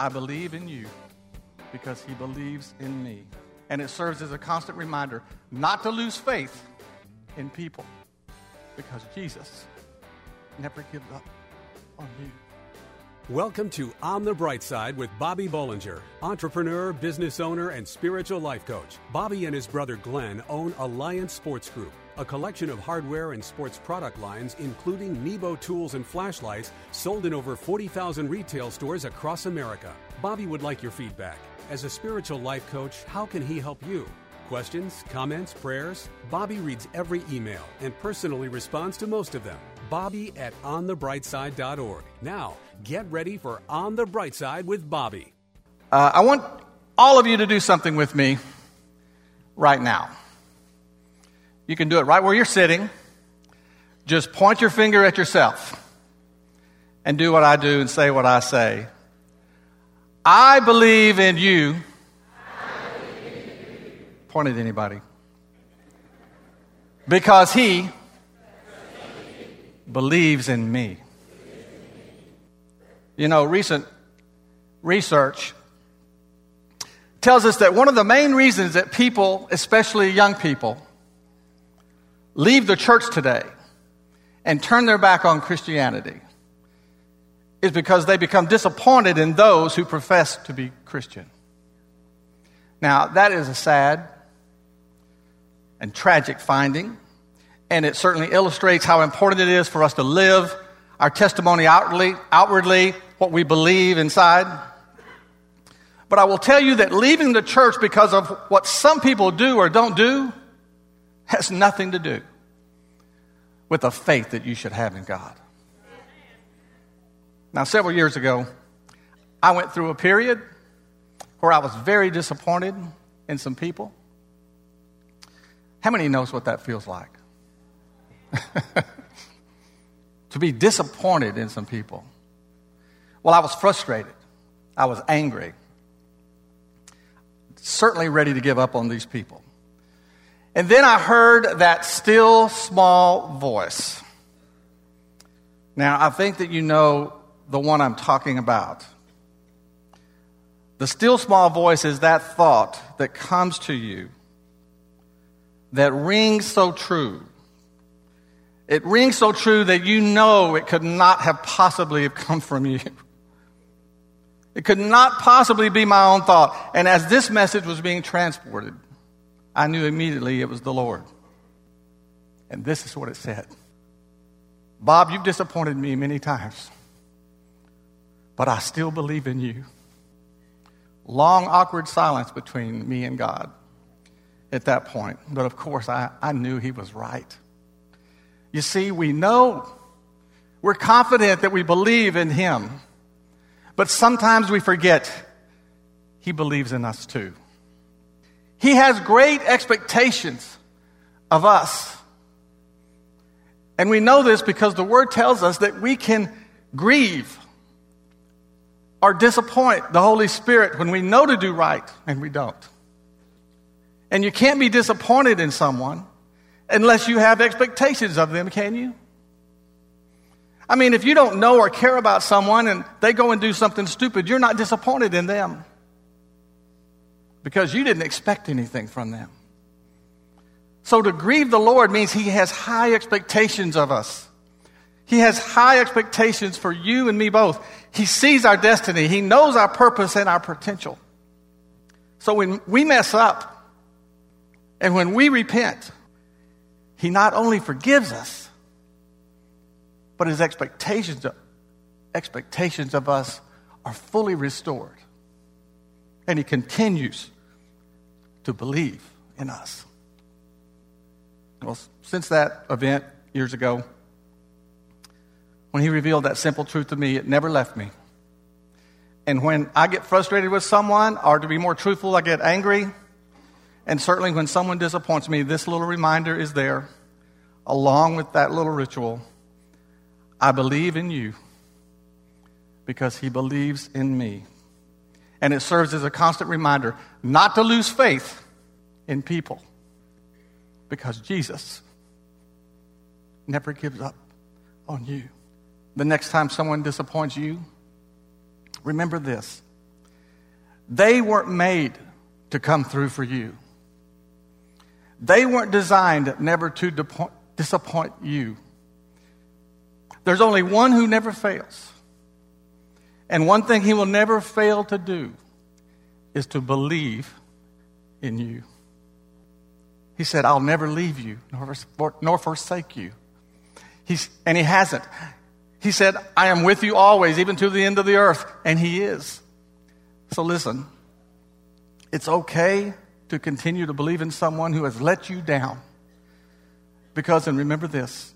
I believe in you because he believes in me. And it serves as a constant reminder not to lose faith in people because Jesus never gives up on you. Welcome to On the Bright Side with Bobby Bollinger, entrepreneur, business owner, and spiritual life coach. Bobby and his brother Glenn own Alliance Sports Group, a collection of hardware and sports product lines, including Nebo tools and flashlights, sold in over 40,000 retail stores across America. Bobby would like your feedback. As a spiritual life coach, how can he help you? Questions, comments, prayers? Bobby reads every email and personally responds to most of them. Bobby at onthebrightside.org. Now, get ready for On the Bright Side with Bobby. Uh, I want all of you to do something with me right now. You can do it right where you're sitting. Just point your finger at yourself and do what I do and say what I say. I believe in you. Point at anybody. Because he believes in me. You know, recent research tells us that one of the main reasons that people, especially young people, leave the church today and turn their back on Christianity is because they become disappointed in those who profess to be Christian. Now, that is a sad and tragic finding, and it certainly illustrates how important it is for us to live our testimony outwardly, outwardly what we believe inside. But I will tell you that leaving the church because of what some people do or don't do has nothing to do with the faith that you should have in God. Now, several years ago, I went through a period where I was very disappointed in some people. How many knows what that feels like? to be disappointed in some people. Well, I was frustrated. I was angry. Certainly ready to give up on these people. And then I heard that still small voice. Now, I think that you know the one I'm talking about. The still small voice is that thought that comes to you that rings so true. It rings so true that you know it could not have possibly have come from you. It could not possibly be my own thought. And as this message was being transported, I knew immediately it was the Lord. And this is what it said Bob, you've disappointed me many times but I still believe in you. Long, awkward silence between me and God at that point. But of course, I, I knew he was right. You see, we know, we're confident that we believe in him, but sometimes we forget he believes in us too. He has great expectations of us. And we know this because the word tells us that we can grieve or disappoint the Holy Spirit when we know to do right and we don't. And you can't be disappointed in someone unless you have expectations of them, can you? I mean, if you don't know or care about someone and they go and do something stupid, you're not disappointed in them because you didn't expect anything from them. So to grieve the Lord means He has high expectations of us. He has high expectations for you and me both. He sees our destiny. He knows our purpose and our potential. So when we mess up and when we repent, He not only forgives us, but His expectations of, expectations of us are fully restored. And He continues to believe in us. Well, since that event years ago, when he revealed that simple truth to me, it never left me. And when I get frustrated with someone, or to be more truthful, I get angry. And certainly when someone disappoints me, this little reminder is there, along with that little ritual. I believe in you because he believes in me. And it serves as a constant reminder not to lose faith in people because Jesus never gives up on you the next time someone disappoints you, remember this They weren't made to come through for you. They weren't designed never to disappoint you. There's only one who never fails. And one thing he will never fail to do is to believe in you. He said, I'll never leave you nor, forsake you. He's, and he hasn't. He said, I am with you always, even to the end of the earth. And he is. So listen, it's okay to continue to believe in someone who has let you down. Because, and remember this,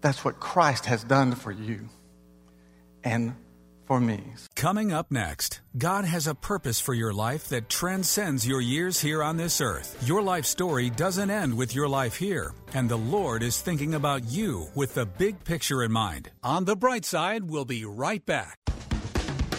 that's what Christ has done for you. And for me. Coming up next, God has a purpose for your life that transcends your years here on this earth. Your life story doesn't end with your life here, and the Lord is thinking about you with the big picture in mind. On the bright side, we'll be right back.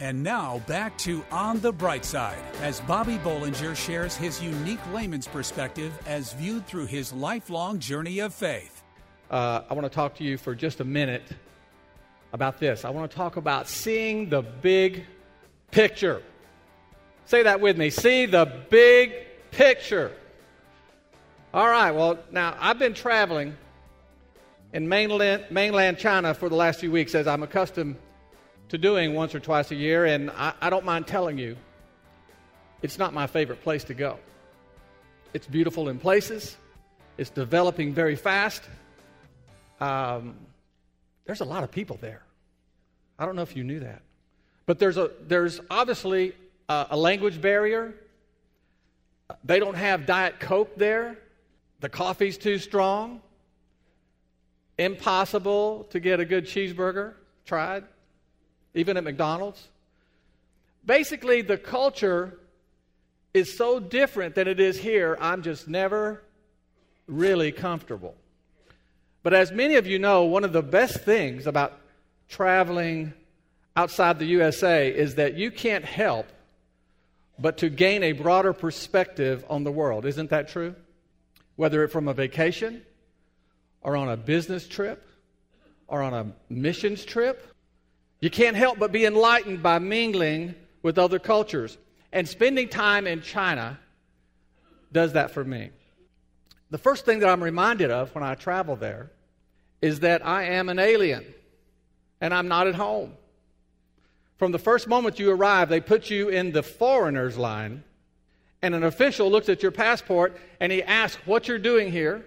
And now back to On the Bright Side as Bobby Bollinger shares his unique layman's perspective as viewed through his lifelong journey of faith. Uh, I want to talk to you for just a minute about this. I want to talk about seeing the big picture. Say that with me. See the big picture. All right, well, now I've been traveling in mainland, mainland China for the last few weeks as I'm accustomed to doing once or twice a year, and I, I don't mind telling you, it's not my favorite place to go. It's beautiful in places, it's developing very fast. Um, there's a lot of people there. I don't know if you knew that. But there's, a, there's obviously a, a language barrier. They don't have Diet Coke there. The coffee's too strong. Impossible to get a good cheeseburger. Tried even at McDonald's. Basically, the culture is so different than it is here, I'm just never really comfortable. But as many of you know, one of the best things about traveling outside the USA is that you can't help but to gain a broader perspective on the world. Isn't that true? Whether it's from a vacation, or on a business trip, or on a missions trip, you can't help but be enlightened by mingling with other cultures. And spending time in China does that for me. The first thing that I'm reminded of when I travel there is that I am an alien and I'm not at home. From the first moment you arrive, they put you in the foreigners line, and an official looks at your passport and he asks what you're doing here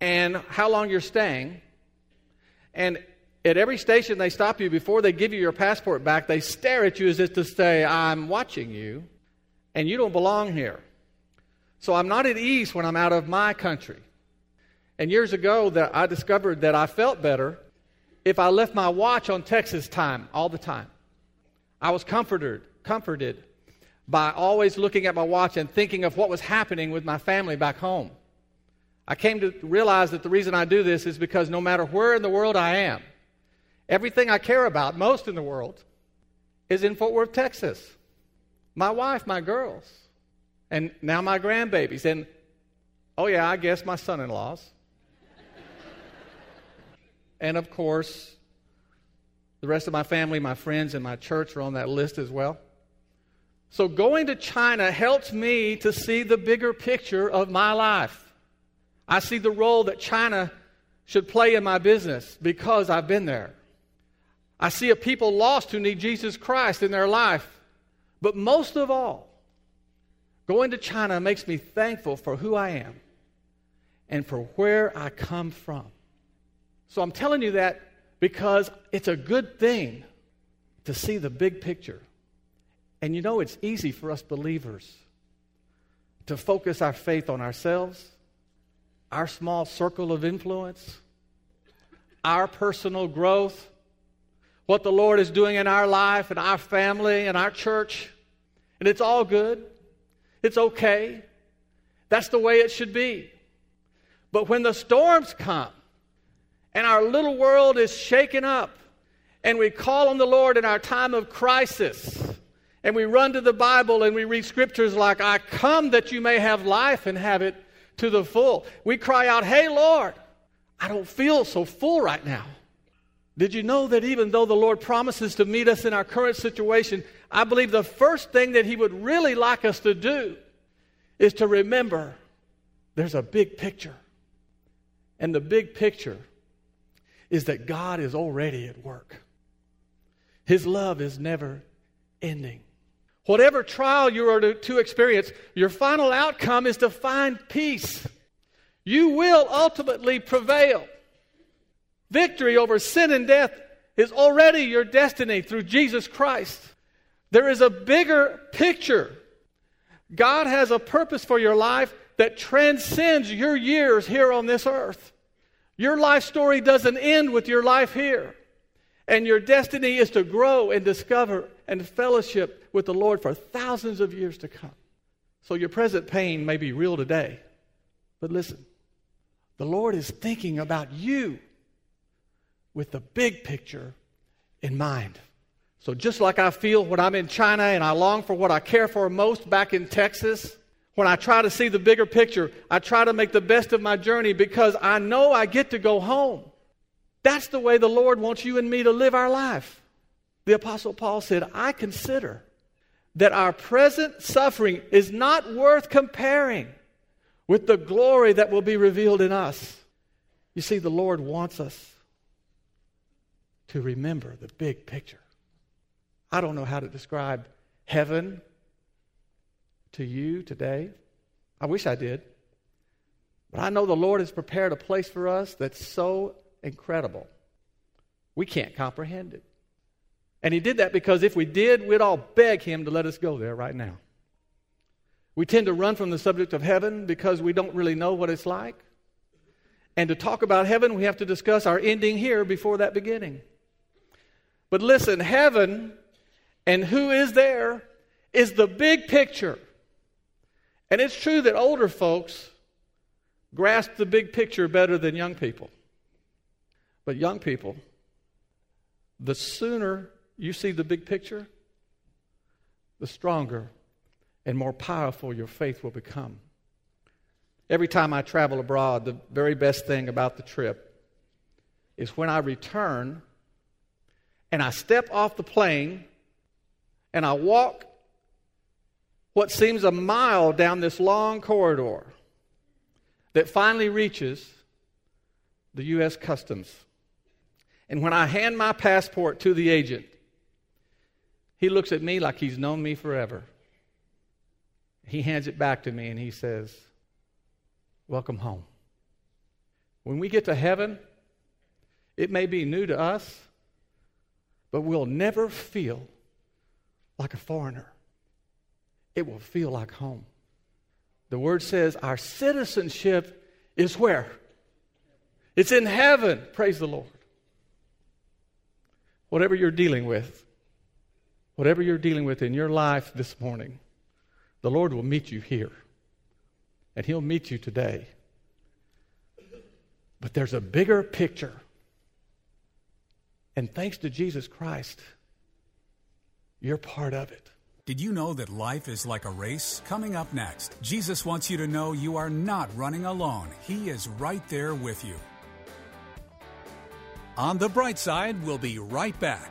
and how long you're staying. And at every station they stop you before they give you your passport back, they stare at you as if to say, I'm watching you, and you don't belong here. So I'm not at ease when I'm out of my country. And years ago, that I discovered that I felt better if I left my watch on Texas time all the time. I was comforted, comforted by always looking at my watch and thinking of what was happening with my family back home. I came to realize that the reason I do this is because no matter where in the world I am, Everything I care about most in the world is in Fort Worth, Texas. My wife, my girls, and now my grandbabies, and oh, yeah, I guess my son in laws. and of course, the rest of my family, my friends, and my church are on that list as well. So going to China helps me to see the bigger picture of my life. I see the role that China should play in my business because I've been there. I see a people lost who need Jesus Christ in their life. But most of all, Going to China makes me thankful for who I am and for where I come from. So I'm telling you that because it's a good thing to see the big picture. And you know, it's easy for us believers to focus our faith on ourselves, our small circle of influence, our personal growth, what the Lord is doing in our life and our family and our church. And it's all good. It's okay. That's the way it should be. But when the storms come and our little world is shaken up and we call on the Lord in our time of crisis and we run to the Bible and we read scriptures like, I come that you may have life and have it to the full. We cry out, Hey, Lord, I don't feel so full right now. Did you know that even though the Lord promises to meet us in our current situation, I believe the first thing that He would really like us to do is to remember there's a big picture. And the big picture is that God is already at work. His love is never ending. Whatever trial you are to, to, experience, your final outcome is to find peace. You will ultimately prevail. Victory over sin and death is already your destiny through Jesus Christ. There is a bigger picture. God has a purpose for your life that transcends your years here on this earth. Your life story doesn't end with your life here. And your destiny is to grow and discover and fellowship with the Lord for thousands of years to come. So your present pain may be real today. But listen, the Lord is thinking about you with the big picture in mind. So just like I feel when I'm in China and I long for what I care for most back in Texas, when I try to see the bigger picture, I try to make the best of my journey because I know I get to go home. That's the way the Lord wants you and me to live our life. The Apostle Paul said, I consider that our present suffering is not worth comparing with the glory that will be revealed in us. You see, the Lord wants us to remember the big picture. I don't know how to describe heaven to you today. I wish I did. But I know the Lord has prepared a place for us that's so incredible. We can't comprehend it. And He did that because if we did, we'd all beg Him to let us go there right now. We tend to run from the subject of heaven because we don't really know what it's like. And to talk about heaven, we have to discuss our ending here before that beginning. But listen, heaven and who is there is the big picture. And it's true that older folks grasp the big picture better than young people. But young people, the sooner you see the big picture, the stronger and more powerful your faith will become. Every time I travel abroad, the very best thing about the trip is when I return and I step off the plane and I walk what seems a mile down this long corridor that finally reaches the U.S. Customs. And when I hand my passport to the agent, he looks at me like he's known me forever. He hands it back to me and he says, Welcome home. When we get to heaven, it may be new to us, but we'll never feel like a foreigner. It will feel like home. The word says our citizenship is where? It's in heaven. Praise the Lord. Whatever you're dealing with, whatever you're dealing with in your life this morning, the Lord will meet you here. And He'll meet you today. But there's a bigger picture. And thanks to Jesus Christ, you're part of it. Did you know that life is like a race? Coming up next, Jesus wants you to know you are not running alone. He is right there with you. On the bright side, we'll be right back.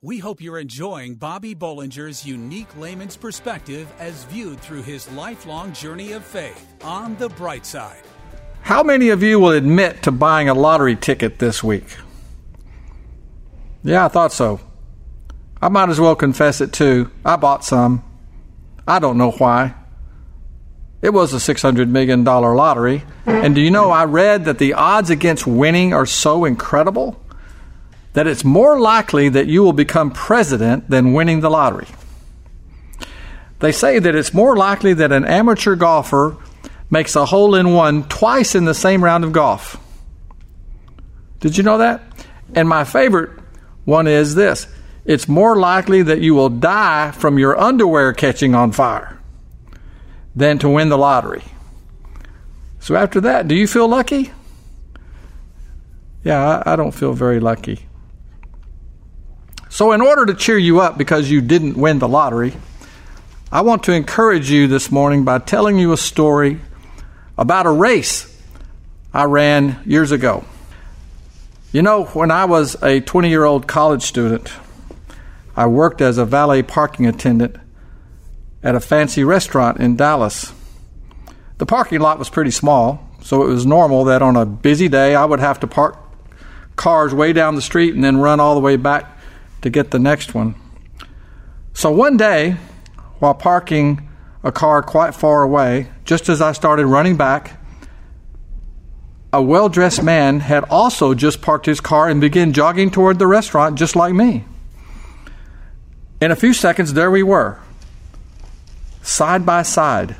We hope you're enjoying Bobby Bollinger's unique layman's perspective as viewed through his lifelong journey of faith on the bright side. How many of you will admit to buying a lottery ticket this week? Yeah, I thought so. I might as well confess it too. I bought some. I don't know why. It was a $600 million lottery. And do you know, I read that the odds against winning are so incredible that it's more likely that you will become president than winning the lottery. They say that it's more likely that an amateur golfer makes a hole in one twice in the same round of golf. Did you know that? And my favorite one is this it's more likely that you will die from your underwear catching on fire than to win the lottery. So, after that, do you feel lucky? Yeah, I, I don't feel very lucky. So, in order to cheer you up because you didn't win the lottery, I want to encourage you this morning by telling you a story about a race I ran years ago. You know, when I was a 20 year old college student, I worked as a valet parking attendant at a fancy restaurant in Dallas. The parking lot was pretty small, so it was normal that on a busy day I would have to park cars way down the street and then run all the way back to get the next one. So one day, while parking a car quite far away, just as I started running back, a well dressed man had also just parked his car and began jogging toward the restaurant just like me. In a few seconds, there we were, side by side,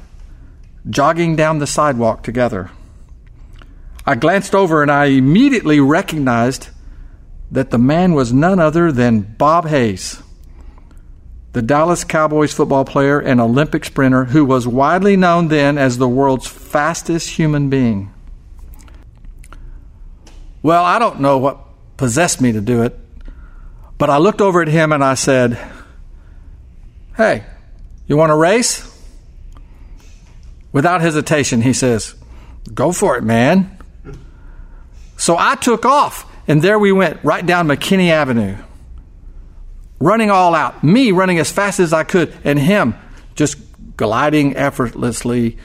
jogging down the sidewalk together. I glanced over and I immediately recognized that the man was none other than Bob Hayes, the Dallas Cowboys football player and Olympic sprinter who was widely known then as the world's fastest human being. Well, I don't know what possessed me to do it, but I looked over at him and I said, Hey, you want to race? Without hesitation, he says, Go for it, man. So I took off and there we went, right down McKinney Avenue, running all out. Me running as fast as I could, and him just gliding effortlessly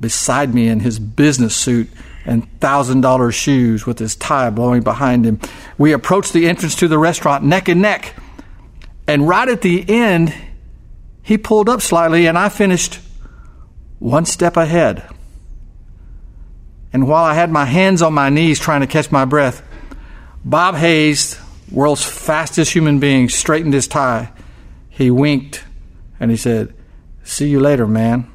beside me in his business suit and thousand dollar shoes with his tie blowing behind him. We approached the entrance to the restaurant neck and neck. And right at the end, he pulled up slightly, and I finished one step ahead. And while I had my hands on my knees trying to catch my breath, Bob Hayes, world's fastest human being, straightened his tie. He winked and he said, See you later, man.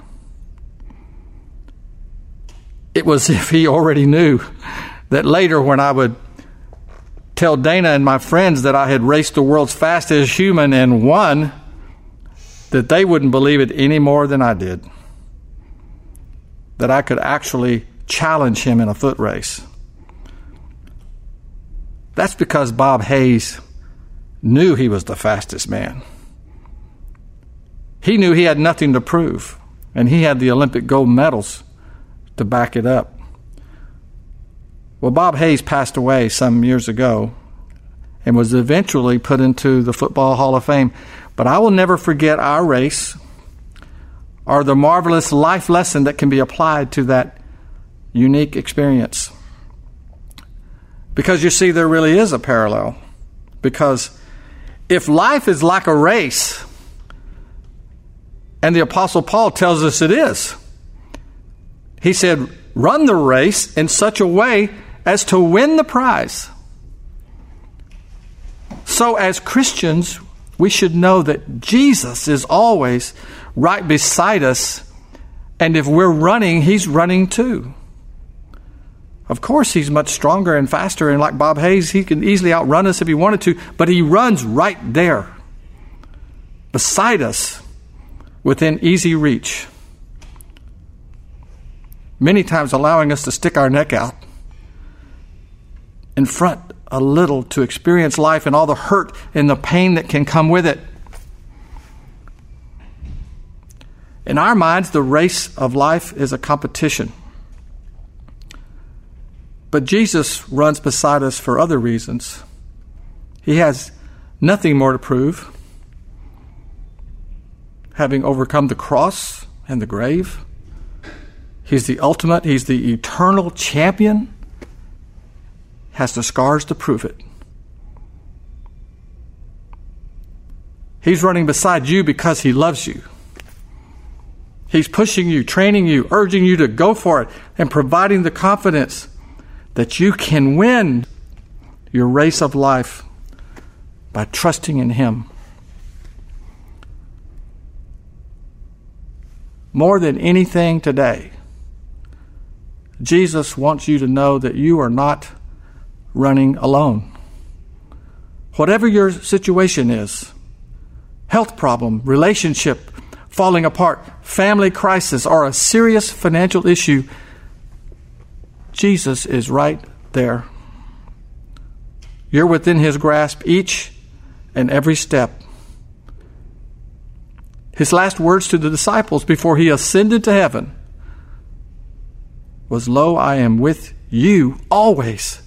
It was as if he already knew that later, when I would tell Dana and my friends that I had raced the world's fastest human and won, that they wouldn't believe it any more than I did. That I could actually challenge him in a foot race. That's because Bob Hayes knew he was the fastest man. He knew he had nothing to prove, and he had the Olympic gold medals to back it up. Well, Bob Hayes passed away some years ago and was eventually put into the Football Hall of Fame. But I will never forget our race or the marvelous life lesson that can be applied to that unique experience. Because you see, there really is a parallel. Because if life is like a race, and the Apostle Paul tells us it is, he said, run the race in such a way as to win the prize. So, as Christians, we should know that Jesus is always right beside us, and if we're running, He's running too. Of course, He's much stronger and faster, and like Bob Hayes, He can easily outrun us if He wanted to, but He runs right there, beside us, within easy reach. Many times allowing us to stick our neck out in front a little to experience life and all the hurt and the pain that can come with it. In our minds, the race of life is a competition. But Jesus runs beside us for other reasons. He has nothing more to prove, having overcome the cross and the grave. He's the ultimate, he's the eternal champion has the scars to prove it. He's running beside you because he loves you. He's pushing you, training you, urging you to go for it, and providing the confidence that you can win your race of life by trusting in Him. More than anything today, Jesus wants you to know that you are not running alone. Whatever your situation is health problem, relationship falling apart, family crisis, or a serious financial issue Jesus is right there. You're within his grasp each and every step. His last words to the disciples before he ascended to heaven was, Lo, I am with you always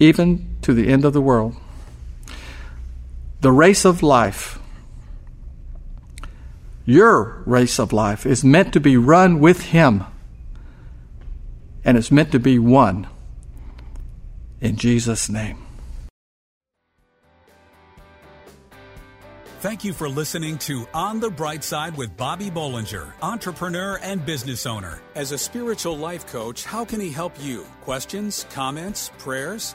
even to the end of the world. The race of life, your race of life, is meant to be run with Him, and it's meant to be won. in Jesus' name. Thank you for listening to On the Bright Side with Bobby Bollinger, entrepreneur and business owner. As a spiritual life coach, how can he help you? Questions, comments, prayers?